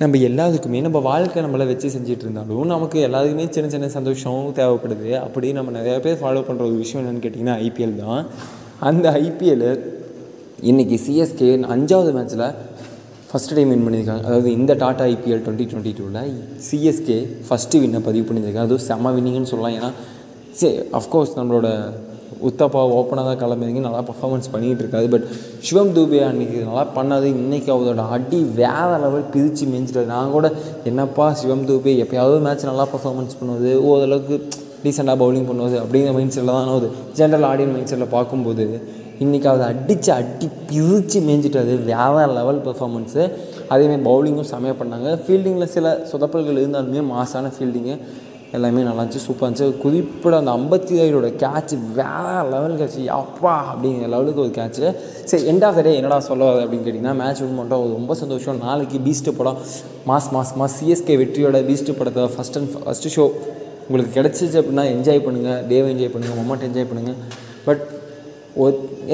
நம்ம எல்லாத்துக்குமே நம்ம வாழ்க்கை நம்மளை வச்சு செஞ்சுட்டு இருந்தாலும் நமக்கு எல்லாத்துக்குமே சின்ன சின்ன சந்தோஷம் தேவைப்படுது. அப்படி நம்ம நிறையா பேர் ஃபாலோ பண்ணுற ஒரு விஷயம் என்னென்னு கேட்டிங்கன்னா ஐபிஎல் தான். அந்த ஐபிஎல் இன்றைக்கி சிஎஸ்கே அஞ்சாவது மேட்ச்சில் ஃபஸ்ட்டு டைம் வின் பண்ணியிருக்காங்க. அதாவது இந்த டாட்டா ஐபிஎல் டுவெண்ட்டி டுவெண்ட்டி டூவில் சிஎஸ்கே ஃபஸ்ட்டு வின்னை பதிவு பண்ணியிருக்காங்க. அதுவும் செம்ம வின்னிங்னு சொல்லலாம். ஏன்னா சரி அஃப்கோர்ஸ் நம்மளோட உத்தப்பா ஓப்பனாக தான் கிளம்பிங்க நல்லா பர்ஃபார்மன்ஸ் பண்ணிகிட்டு இருக்காது பட் சிவம் தூபே அன்றைக்கி நல்லா பண்ணாது. இன்றைக்கி அவரோட அடி வேறு லெவல் பிரித்து மிஞ்சிட்டாரு. நான் கூட என்னப்பா சிவம் தூபே எப்போயாவது மேட்ச் நல்லா பர்ஃபார்மன்ஸ் பண்ணுவது ஓரளவுக்கு டீசெண்டாக பவுலிங் பண்ணுவது அப்படிங்கிற மைண்ட் செட்டில் தான் ஆகுது ஜென்ரல் ஆடியன் மைண்ட் செட்டில் பார்க்கும்போது இன்றைக்கி அதை அடித்து அடி பிரித்து மேய்ஞ்சிட்டாரு வேறு லெவல் பெர்ஃபார்மன்ஸு அதேமாதிரி பவுலிங்கும் செமையாக பண்ணாங்க. ஃபீல்டிங்கில் சில சொதப்பல்கள் இருந்தாலுமே மாசான ஃபீல்டிங்கு எல்லாமே நல்லா இருந்துச்சு சூப்பராக இருந்துச்சு. குறிப்பிட அந்த ஐம்பத்தி ஏழோட கேட்ச் வேறு லெவல் கேட்ச் அப்பா அப்படிங்கிற லெவலுக்கு ஒரு கேட்ச்சு சரி எண்ட் ஆஃப் த டே என்னடா சொல்ல வருது அப்படின்னு கேட்டிங்கன்னா மேட்ச் வின் பண்ணிட்டோம் அது ரொம்ப சந்தோஷம். நாளைக்கு பீஸ்ட்டு படம். Mass mass mass. சிஎஸ்கே வெற்றியோட பீஸ்ட்டு படத்தை ஃபஸ்ட் அண்ட் ஃபஸ்ட்டு ஷோ உங்களுக்கு கிடச்சிச்சு அப்படின்னா என்ஜாய் பண்ணுங்கள் டேவை என்ஜாய் பண்ணுங்கள் மொமெண்ட் என்ஜாய் பண்ணுங்கள் பட் ஓ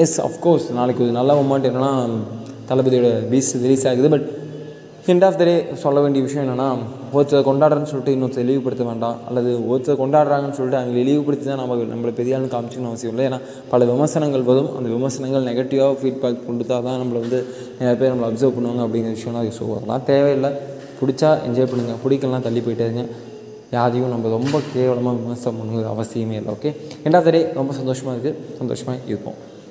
எஸ் அஃப்கோர்ஸ் நாளைக்கு ஒரு நல்ல மொமெண்ட் என்னென்னா தளபதியோட பீஸ் ரிலீஸ் ஆகுது. But end of the day சொல்ல வேண்டிய விஷயம் என்னென்னா ஒருத்தர் கொண்டாடுறேன்னு சொல்லிட்டு இன்னொருத்தர் இழிவுபடுத்த வேண்டாம். அல்லது ஒருத்தர் கொண்டாடுறாங்கன்னு சொல்லிட்டு அவங்க இழிவுபடுத்தி தான் நம்ம நம்மளை பெரிய ஆளுன்னு காமிச்சிக்கணும் அவசியம் இல்லை. ஏன்னா பல விமர்சனங்கள் வரும். அந்த விமர்சனங்கள் நெகட்டிவாக ஃபீட்பேக் கொடுத்தா தான் நம்மளை வந்து நிறைய பேர் நம்மளை அப்சர்வ் பண்ணுவாங்க அப்படிங்கிற விஷயம்லாம் ஸோ அதெல்லாம் தேவையில்லை. பிடிச்சா என்ஜாய் பண்ணுங்கள் பிடிக்கலாம் தள்ளி போயிட்டேருங்க யாரையும் நம்ம ரொம்ப கேவலமாக விமர்சனம் பண்ணுறது அவசியமே இல்லை okay end of the day ரொம்ப சந்தோஷமாக இருக்குது சந்தோஷமாக இருப்போம்.